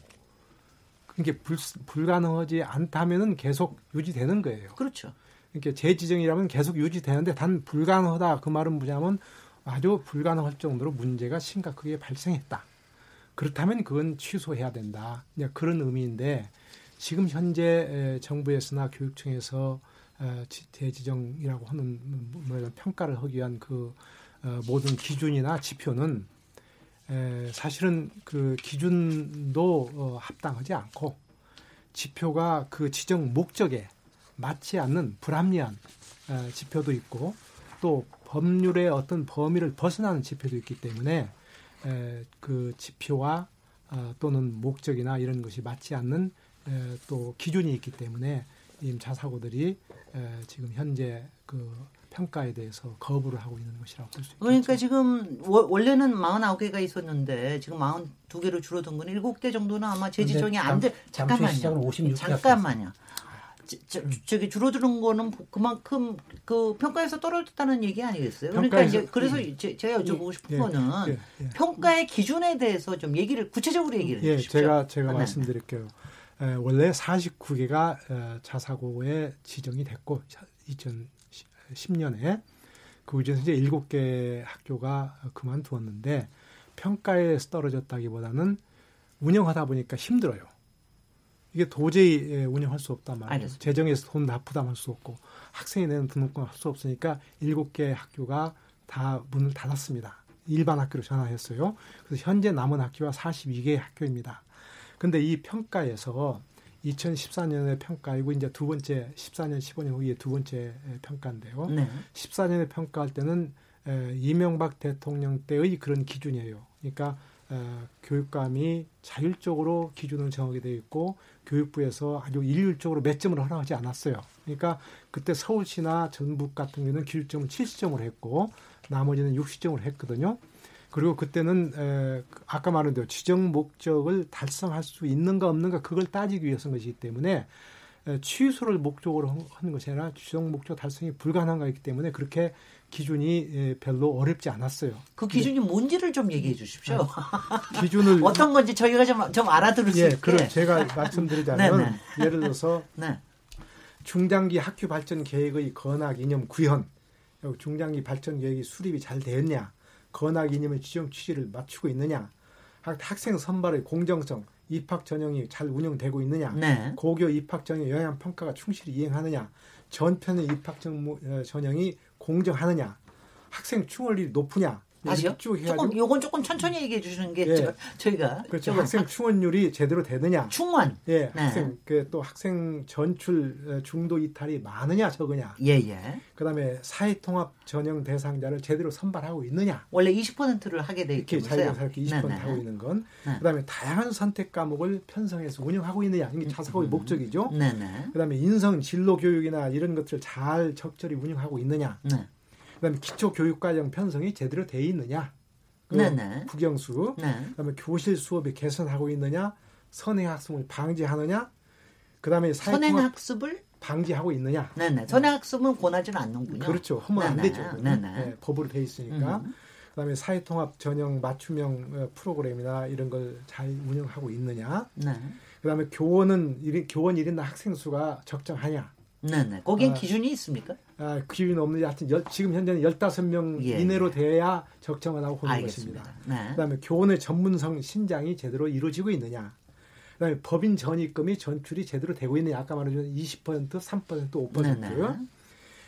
그게 불, 불가능하지 않다면은 계속 유지되는 거예요. 그렇죠. 그러니까 재지정이라면 계속 유지되는데 단 불가능하다 그 말은 뭐냐면 아주 불가능할 정도로 문제가 심각하게 발생했다. 그렇다면 그건 취소해야 된다. 이제 그런 의미인데 지금 현재 에, 정부에서나 교육청에서 어, 지- 재지정이라고 하는 뭐 평가를 하기 위한 그 어, 모든 기준이나 지표는 에, 사실은 그 기준도 어, 합당하지 않고 지표가 그 지정 목적에 맞지 않는 불합리한 어, 지표도 있고 또 법률의 어떤 범위를 벗어나는 지표도 있기 때문에 에, 그 지표와 어, 또는 목적이나 이런 것이 맞지 않는 에, 또 기준이 있기 때문에 이 자사고들이 에, 지금 현재 그 평가에 대해서 거부를 하고 있는 것이라고 볼 수 있겠죠. 그러니까 지금 워- 원래는 49개가 있었는데 지금 42개로 줄어든 건 7개 정도는 아마 재지정이 안 돼. 잠- 잠깐만요. 56개 잠깐만요. 저, 저, 저기 줄어드는 거는 그만큼 그 평가에서 떨어졌다는 얘기 아니겠어요? 그러니까 이제 그래서 제, 제가 여쭤보고 싶은 예, 거는 예, 예. 평가의 기준에 대해서 좀 얘기를 구체적으로 얘기를 예, 해주십시오. 제가 제가 아, 네. 말씀드릴게요. 에, 원래 49개가 에, 자사고에 지정이 됐고 2010년에 그 중에서 이제 7개 학교가 그만두었는데 평가에서 떨어졌다기보다는 운영하다 보니까 힘들어요. 이게 도저히 에, 운영할 수 없단 말이에요. 알겠습니다. 재정에서 돈 다 부담할 수 없고 학생이 내는 등록금 할 수 없으니까 7개 학교가 다 문을 닫았습니다. 일반 학교로 전환했어요. 그래서 현재 남은 학교가 42개의 학교입니다. 근데 이 평가에서 2014년의 평가이고 이제 두 번째 14년 15년 후에 두 번째 평가인데요. 네. 14년에 평가할 때는 에, 이명박 대통령 때의 그런 기준이에요. 그러니까 어, 교육감이 자율적으로 기준을 정하게 되어 있고 교육부에서 아주 일률적으로 몇 점을 허락하지 않았어요. 그러니까 그때 서울시나 전북 같은 경우는 기준점을 70점을 했고 나머지는 60점을 했거든요. 그리고 그때는 에, 아까 말한 대로 지정 목적을 달성할 수 있는가 없는가 그걸 따지기 위해서인 것이기 때문에 에, 취소를 목적으로 하는 것이 아니라 지정 목적 달성이 불가능한 거기 때문에 그렇게 기준이 에, 별로 어렵지 않았어요. 그 기준이 뭔지를 좀 얘기해 주십시오. 기준을 어떤 건지 저희가 좀, 좀 알아들을 수 예, 있게. 그럼 제가 말씀드리자면 네, 예를 들어서 네. 중장기 학교 발전 계획의 건학 이념 구현, 중장기 발전 계획이 수립이 잘 되었냐, 건학 이념의 지정 취지를 맞추고 있느냐, 학- 학생 선발의 공정성, 입학 전형이 잘 운영되고 있느냐, 네. 고교 입학 전형 영향 평가가 충실히 이행하느냐, 전편의 입학 전- 어, 전형이 공정하느냐, 학생 충원률이 높으냐, 다시요? 이렇게 쭉 해가지고 조금 요건 조금 천천히 얘기해 주시는 게 예. 저, 저희가 그렇죠. 학생 충원률이 제대로 되느냐, 충원. 예, 네. 학생 그또 학생 전출 어, 중도 이탈이 많으냐 적으냐. 예 예. 그다음에 사회 통합 전형 대상자를 제대로 선발하고 있느냐. 원래 20%를 하게 돼 이렇게 있다면서요. 자유롭게 20% 네네. 하고 있는 건. 네. 그다음에 다양한 선택 과목을 편성해서 운영하고 있느냐. 이게 자사고의 목적이죠. 음. 네네. 그다음에 인성 진로 교육이나 이런 것들을 잘 적절히 운영하고 있느냐. 네. 그다음에 기초 교육 과정 편성이 제대로 돼 있느냐. 그 네네. 국영수. 네. 그다음에 교실 수업이 개선하고 있느냐. 선행 학습을 방지하느냐. 그다음에 선행 학습을 방지하고 있느냐. 네네. 선행 학습은 권하지는 않는군요. 그렇죠. 하면 안. 되죠. 네네. 네, 법으로 돼 있으니까. 음. 그다음에 사회통합 전형 맞춤형 어, 프로그램이나 이런 걸 잘 운영하고 있느냐. 네. 그다음에 교원은 일, 교원 1인당 학생 수가 적정하냐. 네네. 거기엔 아. 기준이 있습니까? 아, 기준이 없는지 하여튼 열- 지금 현재는 15명 예, 이내로 돼야 적정하다고 보는 알겠습니다. 것입니다. 네. 그다음에 교원의 전문성 신장이 제대로 이루어지고 있느냐. 그다음에 법인 전입금이 전출이 제대로 되고 있느냐. 아까 말한 20%, 3%, 5%. 네 네.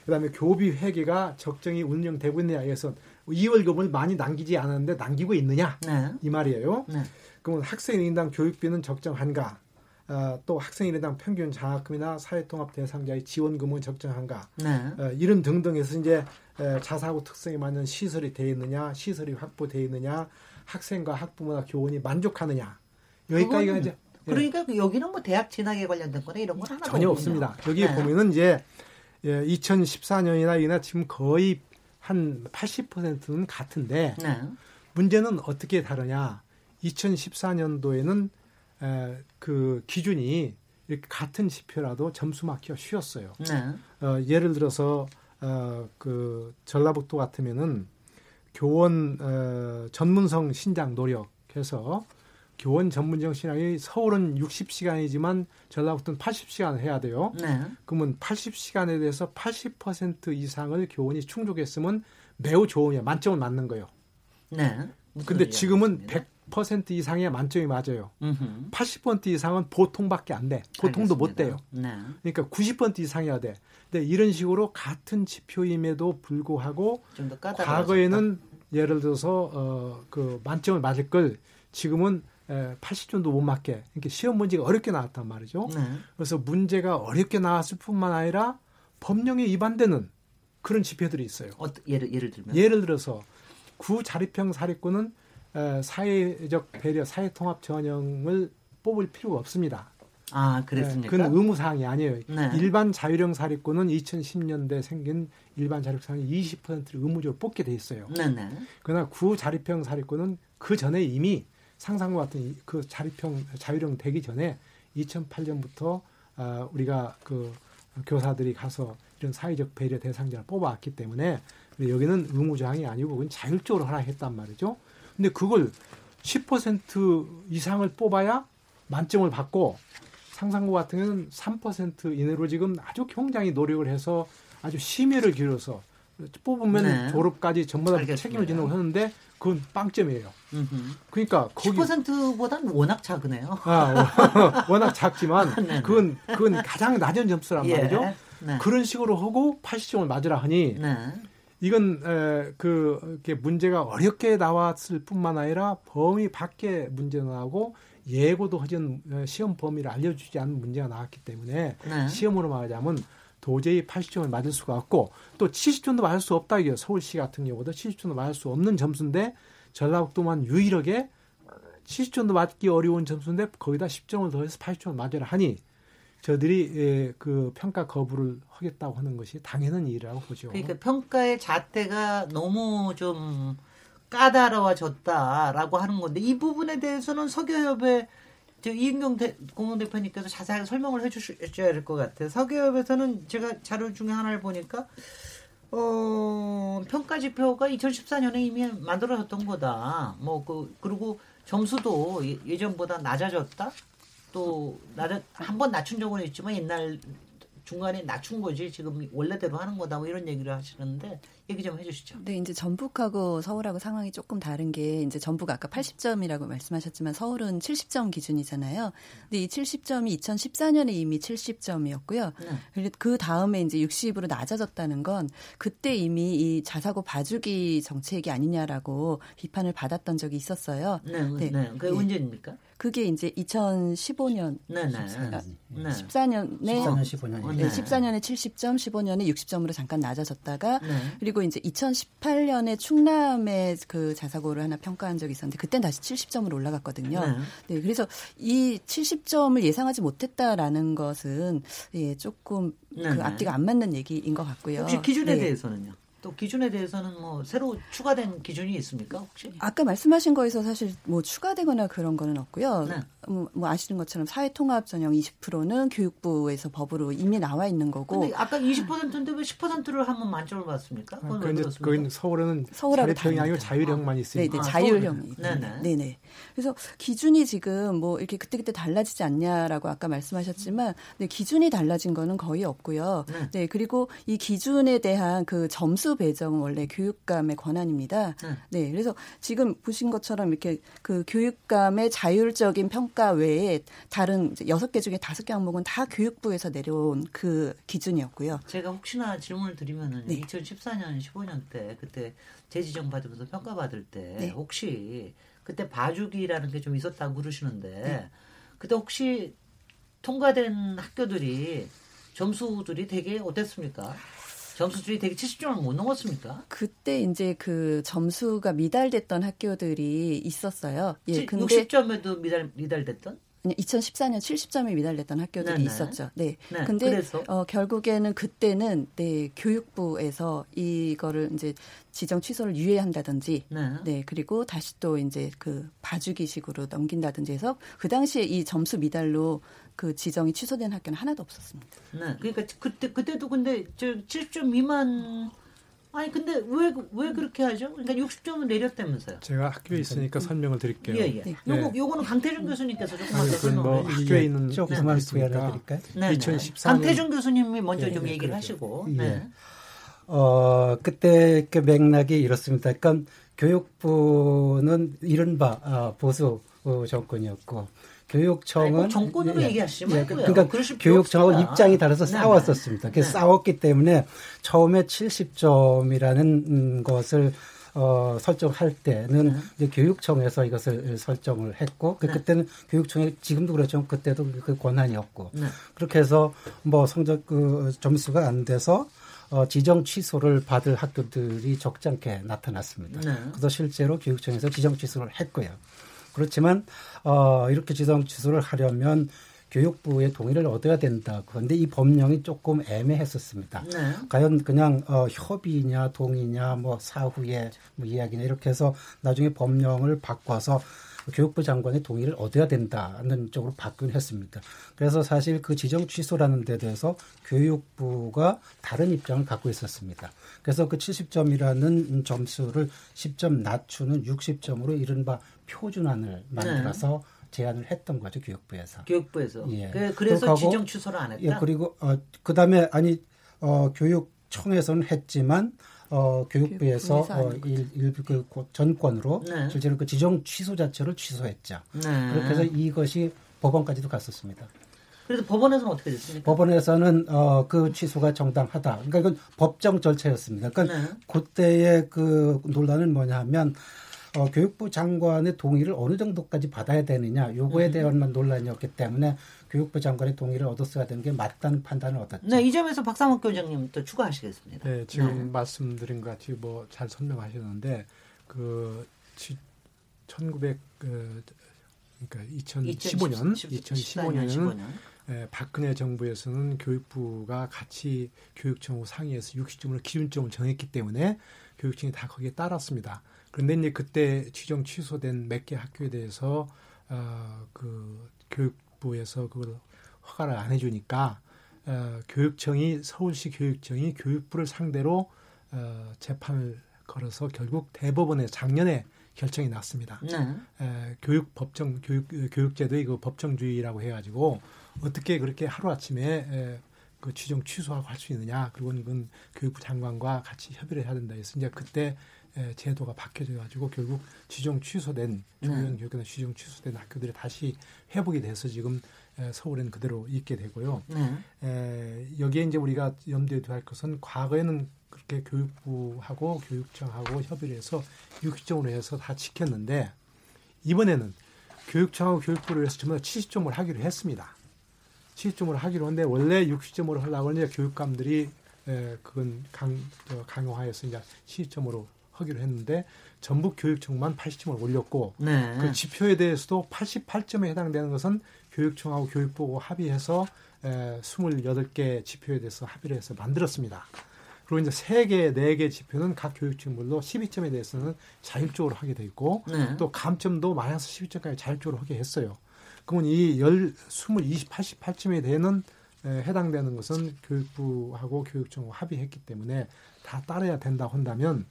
그다음에 교비 회계가 적정히 운영되고 있느냐 해서 2월급을 많이 남기지 않았는데 남기고 있느냐 네. 이 말이에요. 네. 그러면 학생 인당 교육비는 적정한가? 아, 또 학생인당 평균 장학금이나 사회통합 대상자의 지원금은 적정한가? 네. 어, 이런 등등해서 이제 에, 자사고 특성에 맞는 시설이 되어 있느냐, 시설이 확보되어 있느냐, 학생과 학부모나 교원이 만족하느냐 여기까지가 그건- 이제 예, 그러니까 여기는 뭐 대학 진학에 관련된 거나 이런 건 하나도 전혀. 없습니다. 여기 네. 보면은 이제 예, 2014년이나 이나 지금 거의 한 80%는 같은데 네. 문제는 어떻게 다르냐? 2014년도에는 에, 그 기준이 이렇게 같은 지표라도 점수 맞기가 쉬웠어요. 네. 어, 예를 들어서 어, 그 전라북도 같으면은 교원 어, 전문성 신장 노력해서 교원 전문성 신학이 서울은 60시간이지만 전라북도는 80시간 해야 돼요. 네. 그러면 80시간에 대해서 80% 이상을 교원이 충족했으면 매우 좋으냐 만점을 맞는 거예요. 네. 근데 지금은 하 겠습니다. 100% 이상의 만점이 맞아요. 음흠. 80% 이상은 보통밖에 안 돼. 보통도 못 돼요. 알겠습니다. 네. 그러니까 90% 이상이어야 돼. 근데 이런 식으로 같은 지표임에도 불구하고. 과거에는 예를 들어서 어, 그 만점을 맞을 걸 지금은 에, 80점도 못 맞게 이렇게 시험 문제가 어렵게 나왔단 말이죠. 네. 그래서 문제가 어렵게 나왔을 뿐만 아니라 법령에 위반되는 그런 지표들이 있어요. 어, 예를 예를 들면 예를 들어서 구자립형 사립고는 에, 사회적 배려, 사회통합 전형을 뽑을 필요가 없습니다. 아 네, 그랬습니까? 그건 의무 사항이 아니에요. 네. 일반 자율형 사립고는 2010년대 생긴 일반 자율형 사립 20%를 의무적으로 뽑게 돼 있어요. 네네. 그러나 구자립형 사립고는 그 전에 이미 상상과 같은 이- 그 자립형 자율형 되기 전에 2008년부터 아, 우리가 그 교사들이 가서 이런 사회적 배려 대상자를 뽑아왔기 때문에 여기는 의무 조항이 아니고 그건 자율적으로 허락했단 말이죠. 근데 그걸 10% 이상을 뽑아야 만점을 받고 상상고 같은 경우는 3% 이내로 지금 아주 굉장히 노력을 해서 아주 심혈을 기울여서 뽑으면 네. 졸업까지 전부 다 알겠습니다. 책임을 지는 거 하는데 그건 빵점이에요. 음흠. 그러니까 거기 10%보단 워낙 작으네요. 아, 워낙 작지만 네네. 그건 그건 가장 낮은 점수란 말이죠. 네. 그런 식으로 하고 80점을 맞으라 하니 네. 이건 에, 그 문제가 어렵게 나왔을 뿐만 아니라 범위 밖에 문제 나오고 예고도 하진 에, 시험 범위를 알려주지 않은 문제가 나왔기 때문에 네. 시험으로 말하자면 도저히 80점을 맞을 수가 없고 또 70점도 맞을 수 없다 이게 서울시 같은 경우도 70점도 맞을 수 없는 점수인데 전라북도만 유일하게 70점도 맞기 어려운 점수인데 거기다 10점을 더해서 80점을 맞으라 하니 저들이 에, 그 평가 거부를 하겠다고 하는 것이 당연한 일이라고 보죠. 그러니까 평가의 잣대가 너무 좀 까다로워졌다라고 하는 건데 이 부분에 대해서는 저 이인경 대, 공동대표님께서 자세하게 설명을 해주셔야 될 것 같아요. 석유협에서는 제가 자료 중에 하나를 보니까 어, 평가 지표가 2014년에 이미 만들어졌던 거다. 뭐 그 그리고 점수도 예- 예전보다 낮아졌다. 또 낮아 한번 낮춘 적은 있지만 옛날 중간에 낮춘 거지 지금 원래대로 하는 거다 뭐 이런 얘기를 하시는데 얘기 좀 해주시죠. 네, 이제 전북하고 서울하고 상황이 조금 다른 게 이제 전북 아까 80점이라고 말씀하셨지만 서울은 70점 기준이잖아요. 근데 이 70점이 2014년에 이미 70점이었고요. 네. 그 다음에 이제 60으로 낮아졌다는 건 그때 이미 이 자사고 봐주기 정책이 아니냐라고 비판을 받았던 적이 있었어요. 네, 네. 네. 그게 예. 언제입니까? 그게 이제 2015년 네, 네. 아, 네. 14년에 14년 15년. 네. 네, 14년에 70점, 15년에 60점으로 잠깐 낮아졌다가 네. 그리고 이제 2018년에 충남의 그 자사고를 하나 평가한 적이 있었는데 그땐 다시 70점으로 올라갔거든요. 네. 네, 그래서 이 70점을 예상하지 못했다라는 것은 예, 조금 네, 그 네. 앞뒤가 안 맞는 얘기인 것 같고요. 혹시 기준에 네. 대해서는요? 또 기준에 대해서는 뭐 새로 추가된 기준이 있습니까 혹시? 아까 말씀하신 거에서 사실 뭐 추가되거나 그런 거는 없고요. 네. 뭐, 뭐 아시는 것처럼 사회통합 전형 20%는 교육부에서 법으로 이미 나와 있는 거고 근데 아까 20%인데 왜 10%를 한번 만점을 받습니까? 그건 왜 그런데 그렇습니까? 거긴 서울은 서울하고 자립형이 아니고. 자율형만 네, 있으니까. 네, 아, 자율형이. 네네. 네, 네. 그래서 기준이 지금 뭐 이렇게 그때그때 달라지지 않냐라고 아까 말씀하셨지만, 네, 기준이 달라진 거는 거의 없고요. 네. 네, 그리고 이 기준에 대한 그 점수 배정은 원래 교육감의 권한입니다. 네. 네, 그래서 지금 보신 것처럼 이렇게 그 교육감의 자율적인 평가 외에 다른 여섯 개 중에 다섯 개 항목은 다 교육부에서 내려온 그 기준이었고요. 제가 혹시나 질문을 드리면은 네. 2014년, 15년 때 그때 재지정 받으면서 평가 받을 때 네. 혹시 그때 봐주기라는 게 좀 있었다고 그러시는데 네. 그때 혹시 통과된 학교들이 점수들이 되게 어땠습니까? 점수들이 되게 70점을 못 넘었습니까? 그때 이제 그 점수가 미달됐던 학교들이 있었어요. 예, 근데 60점에도 미달 미달됐던? 아니, 2014년 70점이 미달됐던 학교들이 네네. 있었죠. 네. 네, 근데 그래서? 어, 결국에는 그때는 네, 교육부에서 이거를 이제 지정 취소를 유예한다든지 네. 네, 그리고 다시 또 이제 그 봐주기식으로 넘긴다든지 해서 그 당시에 이 점수 미달로 그 지정이 취소된 학교는 하나도 없었습니다. 네. 그러니까 그때 그때도 근데 저 70점 미만 아니 근데 왜왜 그렇게 하죠? 그러니까 60점은 내렸다면서요. 제가 학교에 있으니까 설명을 드릴게요. 예, 예. 네. 요거 요거는 강태준 교수님께서 조금만 아니, 더 그건 뭐. 학교에 있는 조금만 있으니까. 부연해드릴까요? 네, 네. 2014년 강태준 교수님이 먼저 예, 좀 예, 얘기를 그러게요. 하시고. 예. 네. 어, 그때 그 맥락이 이렇습니다. 그러니까 교육부는 이른바 아, 보수 어, 정권이었고 교육청은 아니, 꼭 정권으로 예, 얘기하시지 예, 말고요. 그러니까 교육청하고 없습니다. 입장이 달라서 네, 싸웠었습니다. 그래서 네. 싸웠기 때문에 처음에 70점이라는 음, 것을 어, 설정할 때는 이제 교육청에서 이것을 설정을 했고 그 네. 그때는 교육청이 지금도 그렇지만 그때도 그 권한이었고 네. 그렇게 해서 뭐 성적 그 점수가 안 돼서 어, 지정 취소를 받을 학교들이 적지 않게 나타났습니다. 네. 그래서 실제로 교육청에서 지정 취소를 했고요. 그렇지만 어, 이렇게 지정 취소를 하려면 교육부의 동의를 얻어야 된다. 그런데 이 법령이 조금 애매했었습니다. 네. 과연 그냥 어, 협의냐 동의냐 뭐 사후에 뭐 이야기냐 이렇게 해서 나중에 법령을 바꿔서 교육부 장관의 동의를 얻어야 된다는 쪽으로 바뀌긴 했습니다. 그래서 사실 그 지정 취소라는 데 대해서 교육부가 다른 입장을 갖고 있었습니다. 그래서 그 70점이라는 점수를 10점 낮추는 60점으로 이른바 표준안을 만들어서 제안을 했던 거죠 교육부에서. 교육부에서. 예. 그, 그렇고 지정 취소를 안 했다. 예, 그리고 어 그 다음에 아니 어 교육청에서는 했지만 어 교육부에서 어, 일, 일부 그 고- 전권으로 네. 실제로 그 지정 취소 자체를 취소했죠. 네. 그렇게 해서 이것이 법원까지도 갔었습니다. 그래서 법원에서는 어떻게 됐습니까? 법원에서는 어 그 취소가 정당하다. 그러니까 이건 법정 절차였습니다. 그러니까 네. 그때의 그 논란은 뭐냐면 어, 교육부 장관의 동의를 어느 정도까지 받아야 되느냐 요거에 음. 대한 논란이었기 때문에 교육부 장관의 동의를 얻었어야 되는 게 맞다는 판단을 얻었죠. 네, 이 점에서 박상욱 교장님 또 추가하시겠습니다. 네, 지금 네. 말씀드린 것 같이 뭐 잘 설명하셨는데 그 1900 그, 그러니까 2015년 2015년에는 2015년. 예, 박근혜 정부에서는 교육부가 같이 교육청하고 상의해서 60점을 기준점을 정했기 때문에 교육청이 다 거기에 따랐습니다. 그런데 이제 그때 지정 취소된 몇 개 학교에 대해서 어, 그 교육부에서 그걸 허가를 안 해주니까 어, 교육청이 서울시 교육청이 교육부를 상대로 어, 재판을 걸어서 결국 대법원에 작년에 결정이 났습니다. 네. 에, 교육 법정 교육 교육제도의 그 법정주의라고 해가지고 어떻게 그렇게 하루 아침에 에, 그 취정 취소하고 할 수 있느냐 그리고 이건 교육부 장관과 같이 협의를 해야 된다 해서 이제 그때 에, 제도가 바뀌어져 가지고 결국 취정 취소된 조영 교육이나 취정 취소된 학교들이 다시 회복이 돼서 지금 에, 서울에는 그대로 있게 되고요. 네. 에, 여기에 이제 우리가 염두에 둬야 할 것은 과거에는 그렇게 교육부하고 교육청하고 협의를 해서 유기적으로 해서 다 지켰는데 이번에는 교육청하고 교육부를 해서 전부 다 70점을 하기로 했습니다. 70점을 하기로 했는데 원래 60점으로 하려고 이제 교육감들이 에, 그건 강, 저, 강요하여서 이제 70점으로 하기로 했는데 전북 교육청만 80점을 올렸고 네. 그 지표에 대해서도 88점에 해당되는 것은 교육청하고 교육부하고 합의해서 에, 28개 지표에 대해서 합의를 해서 만들었습니다. 그리고 이제 3개, 4개 지표는 각 교육청별로 12점에 대해서는 자율적으로 하게 돼 있고 네. 또 감점도 마이너스 12점까지 자율적으로 하게 했어요. 그러면 이 열, 20, 20, 88점에 되는 에, 해당되는 것은 교육부하고 교육청하고 합의했기 때문에 다 따라야 된다고 한다면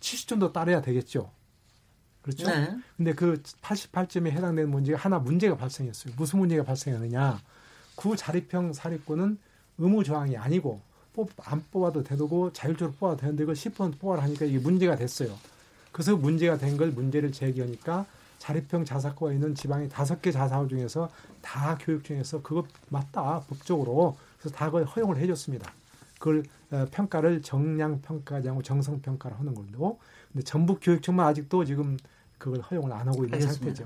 70점도 따라야 되겠죠. 그렇죠? 네. 근데 그 88점에 해당되는 문제가 하나 문제가 발생했어요. 무슨 문제가 발생하느냐? 구 자립형 사립고는 의무 조항이 아니고 뽑, 안 뽑아도 되고 자율적으로 뽑아도 되는데 이걸 10% 뽑아라 하니까 이게 문제가 됐어요. 그래서 문제가 된 걸 문제를 제기하니까 자립형 자사고가 있는 지방의 다섯 개 자사고 중에서 다 교육청에서 그거 맞다 법적으로 그래서 다 그걸 허용을 해줬습니다. 그걸 어, 평가를 정량 평가지 않고 정성 평가를 하는 걸로. 근데 전북 교육청만 아직도 지금 그걸 허용을 안 하고 있는 알겠습니다.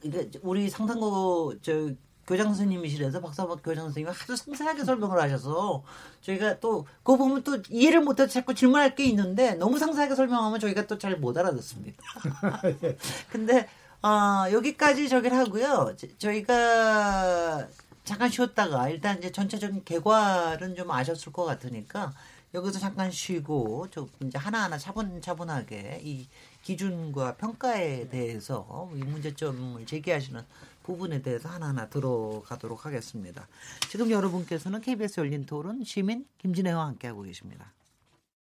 상태죠. 우리 상당고 저 교장 선생님이시라서 박사박 교장 선생님이 하도 상세하게 설명을 하셔서 저희가 또 그거 보면 또 이해를 못해서 자꾸 질문할 게 있는데 너무 상세하게 설명하면 저희가 또 잘 못 알아듣습니다. 근데 어, 여기까지 저기를 하고요. 저- 저희가 잠깐 쉬었다가 일단 이제 전체적인 개괄은 좀 아셨을 것 같으니까 여기서 잠깐 쉬고 좀 이제 하나하나 차분차분하게 이 기준과 평가에 대해서 이 문제점을 제기하시는 부분에 대해서 하나하나 들어가도록 하겠습니다. 지금 여러분께서는 KBS 열린 토론 시민 김진애와 함께하고 계십니다.